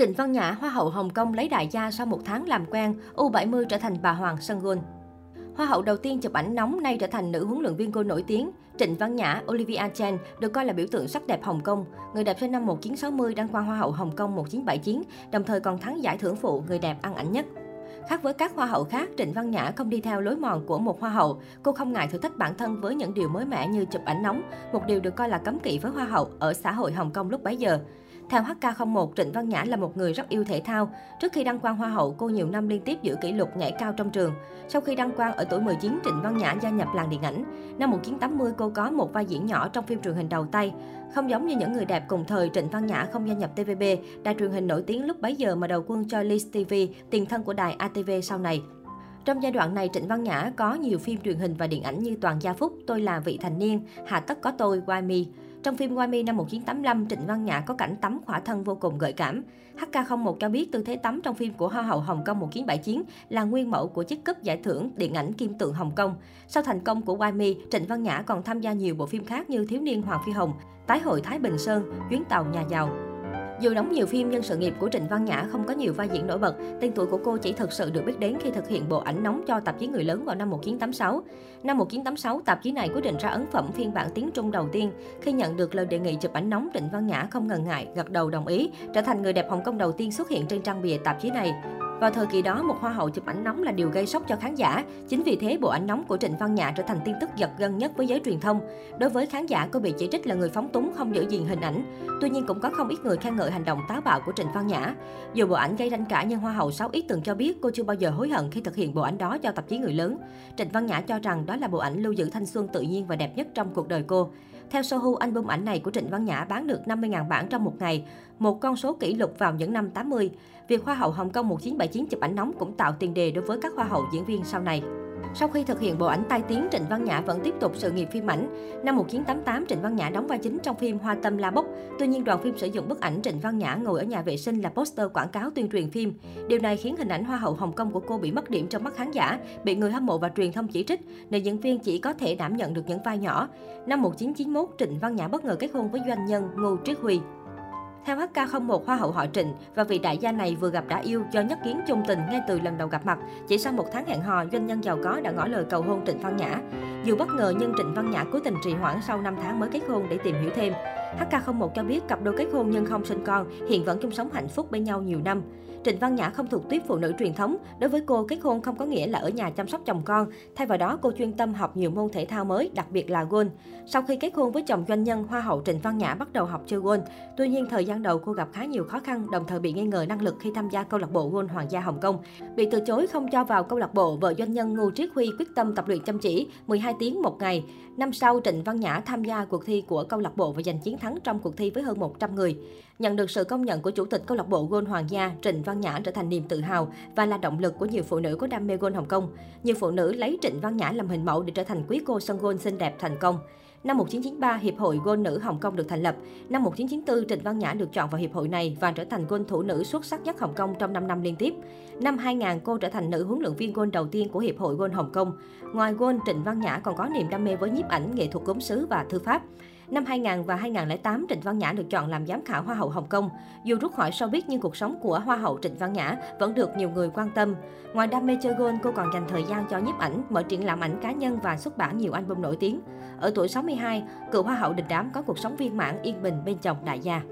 Trịnh Văn Nhã, Hoa hậu Hồng Kông lấy đại gia sau một tháng làm quen, U70 trở thành bà Hoàng sân gôn. Hoa hậu đầu tiên chụp ảnh nóng nay trở thành nữ huấn luyện viên cô nổi tiếng. Trịnh Văn Nhã, Olivia Chen được coi là biểu tượng sắc đẹp Hồng Kông. Người đẹp sinh năm 1960 đăng quang Hoa hậu Hồng Kông 1979, đồng thời còn thắng giải thưởng phụ người đẹp ăn ảnh nhất. Khác với các hoa hậu khác, Trịnh Văn Nhã không đi theo lối mòn của một hoa hậu. Cô không ngại thử thách bản thân với những điều mới mẻ như chụp ảnh nóng, một điều được coi là cấm kỵ với hoa hậu ở xã hội Hồng Kông lúc bấy giờ. Theo HK01, Trịnh Văn Nhã là một người rất yêu thể thao. Trước khi đăng quang Hoa hậu, cô nhiều năm liên tiếp giữ kỷ lục nhảy cao trong trường. Sau khi đăng quang ở tuổi 19, Trịnh Văn Nhã gia nhập làng điện ảnh. Năm 1980, cô có một vai diễn nhỏ trong phim truyền hình đầu tay. Không giống như những người đẹp cùng thời, Trịnh Văn Nhã không gia nhập TVB, đài truyền hình nổi tiếng lúc bấy giờ mà đầu quân cho Liz TV, tiền thân của đài ATV sau này. Trong giai đoạn này, Trịnh Văn Nhã có nhiều phim truyền hình và điện ảnh như Toàn Gia Phúc, Tôi là vị thành niên, Hạ tất có tôi, Why Me. Trong phim Why Me năm 1985, Trịnh Văn Nhã có cảnh tắm khỏa thân vô cùng gợi cảm. HK01 cho biết tư thế tắm trong phim của Hoa hậu Hồng Kông 1979 là nguyên mẫu của chiếc cúp giải thưởng điện ảnh kim tượng Hồng Kông. Sau thành công của Why Me, Trịnh Văn Nhã còn tham gia nhiều bộ phim khác như Thiếu niên Hoàng Phi Hồng, Tái hội Thái Bình Sơn, Chuyến tàu nhà giàu. Dù đóng nhiều phim nhưng sự nghiệp của Trịnh Văn Nhã không có nhiều vai diễn nổi bật, tên tuổi của cô chỉ thực sự được biết đến khi thực hiện bộ ảnh nóng cho tạp chí Người lớn vào năm 1986. Năm 1986, tạp chí này quyết định ra ấn phẩm phiên bản tiếng Trung đầu tiên. Khi nhận được lời đề nghị chụp ảnh nóng, Trịnh Văn Nhã không ngần ngại, gật đầu đồng ý, trở thành người đẹp Hồng Kông đầu tiên xuất hiện trên trang bìa tạp chí này. Vào thời kỳ đó, một hoa hậu chụp ảnh nóng là điều gây sốc cho khán giả. Chính vì thế, bộ ảnh nóng của Trịnh Văn Nhã trở thành tin tức giật gân nhất với giới truyền thông. Đối với khán giả, cô bị chỉ trích là người phóng túng, không giữ gìn hình ảnh. Tuy nhiên, cũng có không ít người khen ngợi hành động táo bạo của Trịnh Văn Nhã. Dù bộ ảnh gây tranh cãi, nhưng Hoa hậu 6 ít từng cho biết cô chưa bao giờ hối hận khi thực hiện bộ ảnh đó cho tạp chí người lớn. Trịnh Văn Nhã cho rằng đó là bộ ảnh lưu giữ thanh xuân tự nhiên và đẹp nhất trong cuộc đời cô. Theo Sohu, album ảnh này của Trịnh Văn Nhã bán được 50.000 bản trong một ngày, một con số kỷ lục vào những năm 80. Việc Hoa hậu Hồng Kông 1979 chụp ảnh nóng cũng tạo tiền đề đối với các hoa hậu diễn viên sau này. Sau khi thực hiện bộ ảnh tai tiếng, Trịnh Văn Nhã vẫn tiếp tục sự nghiệp phim ảnh. Năm 1988, Trịnh Văn Nhã đóng vai chính trong phim Hoa Tâm La Bốc. Tuy nhiên, đoàn phim sử dụng bức ảnh Trịnh Văn Nhã ngồi ở nhà vệ sinh là poster quảng cáo tuyên truyền phim. Điều này khiến hình ảnh Hoa hậu Hồng Kông của cô bị mất điểm trong mắt khán giả, bị người hâm mộ và truyền thông chỉ trích. Nữ diễn viên chỉ có thể đảm nhận được những vai nhỏ. Năm 1991, Trịnh Văn Nhã bất ngờ kết hôn với doanh nhân Ngô Triết Huy. Theo HK01, Hoa hậu họ Trịnh và vị đại gia này vừa gặp đã yêu do nhất kiến chung tình ngay từ lần đầu gặp mặt. Chỉ sau một tháng hẹn hò, doanh nhân giàu có đã ngỏ lời cầu hôn Trịnh Văn Nhã. Dù bất ngờ nhưng Trịnh Văn Nhã cố tình trì hoãn sau 5 tháng mới kết hôn để tìm hiểu thêm. HK01 cho biết cặp đôi kết hôn nhưng không sinh con, hiện vẫn chung sống hạnh phúc bên nhau nhiều năm. Trịnh Văn Nhã không thuộc tuyết phụ nữ truyền thống. Đối với cô, kết hôn không có nghĩa là ở nhà chăm sóc chồng con. Thay vào đó, cô chuyên tâm học nhiều môn thể thao mới, đặc biệt là golf. Sau khi kết hôn với chồng doanh nhân, Hoa hậu Trịnh Văn Nhã bắt đầu học chơi golf. Tuy nhiên, thời gian đầu cô gặp khá nhiều khó khăn, đồng thời bị nghi ngờ năng lực khi tham gia câu lạc bộ golf Hoàng gia Hồng Kông. Bị từ chối không cho vào câu lạc bộ, vợ doanh nhân Ngô Triết Huy quyết tâm tập luyện chăm chỉ 12 tiếng một ngày. Năm sau, Trịnh Văn Nhã tham gia cuộc thi của câu lạc bộ và giành chiến thắng trong cuộc thi với hơn 100 người. Nhận được sự công nhận của chủ tịch câu lạc bộ golf Hoàng gia, Trịnh Văn Nhã trở thành niềm tự hào và là động lực của nhiều phụ nữ có đam mê golf Hồng Kông. Nhiều phụ nữ lấy Trịnh Văn Nhã làm hình mẫu để trở thành quý cô sân golf xinh đẹp thành công. Năm 1993, Hiệp hội Gôn nữ Hồng Kông được thành lập. Năm 1994, Trịnh Văn Nhã được chọn vào hiệp hội này và trở thành gôn thủ nữ xuất sắc nhất Hồng Kông trong 5 năm liên tiếp. Năm 2000, cô trở thành nữ huấn luyện viên gôn đầu tiên của Hiệp hội Gôn Hồng Kông. Ngoài gôn, Trịnh Văn Nhã còn có niềm đam mê với nhiếp ảnh, nghệ thuật gốm sứ và thư pháp. Năm 2000 và 2008, Trịnh Văn Nhã được chọn làm giám khảo Hoa hậu Hồng Kông. Dù rút khỏi showbiz nhưng cuộc sống của Hoa hậu Trịnh Văn Nhã vẫn được nhiều người quan tâm. Ngoài đam mê chơi golf, cô còn dành thời gian cho nhiếp ảnh, mở triển lãm ảnh cá nhân và xuất bản nhiều album nổi tiếng. Ở tuổi 62, cựu Hoa hậu đình đám có cuộc sống viên mãn yên bình bên chồng đại gia.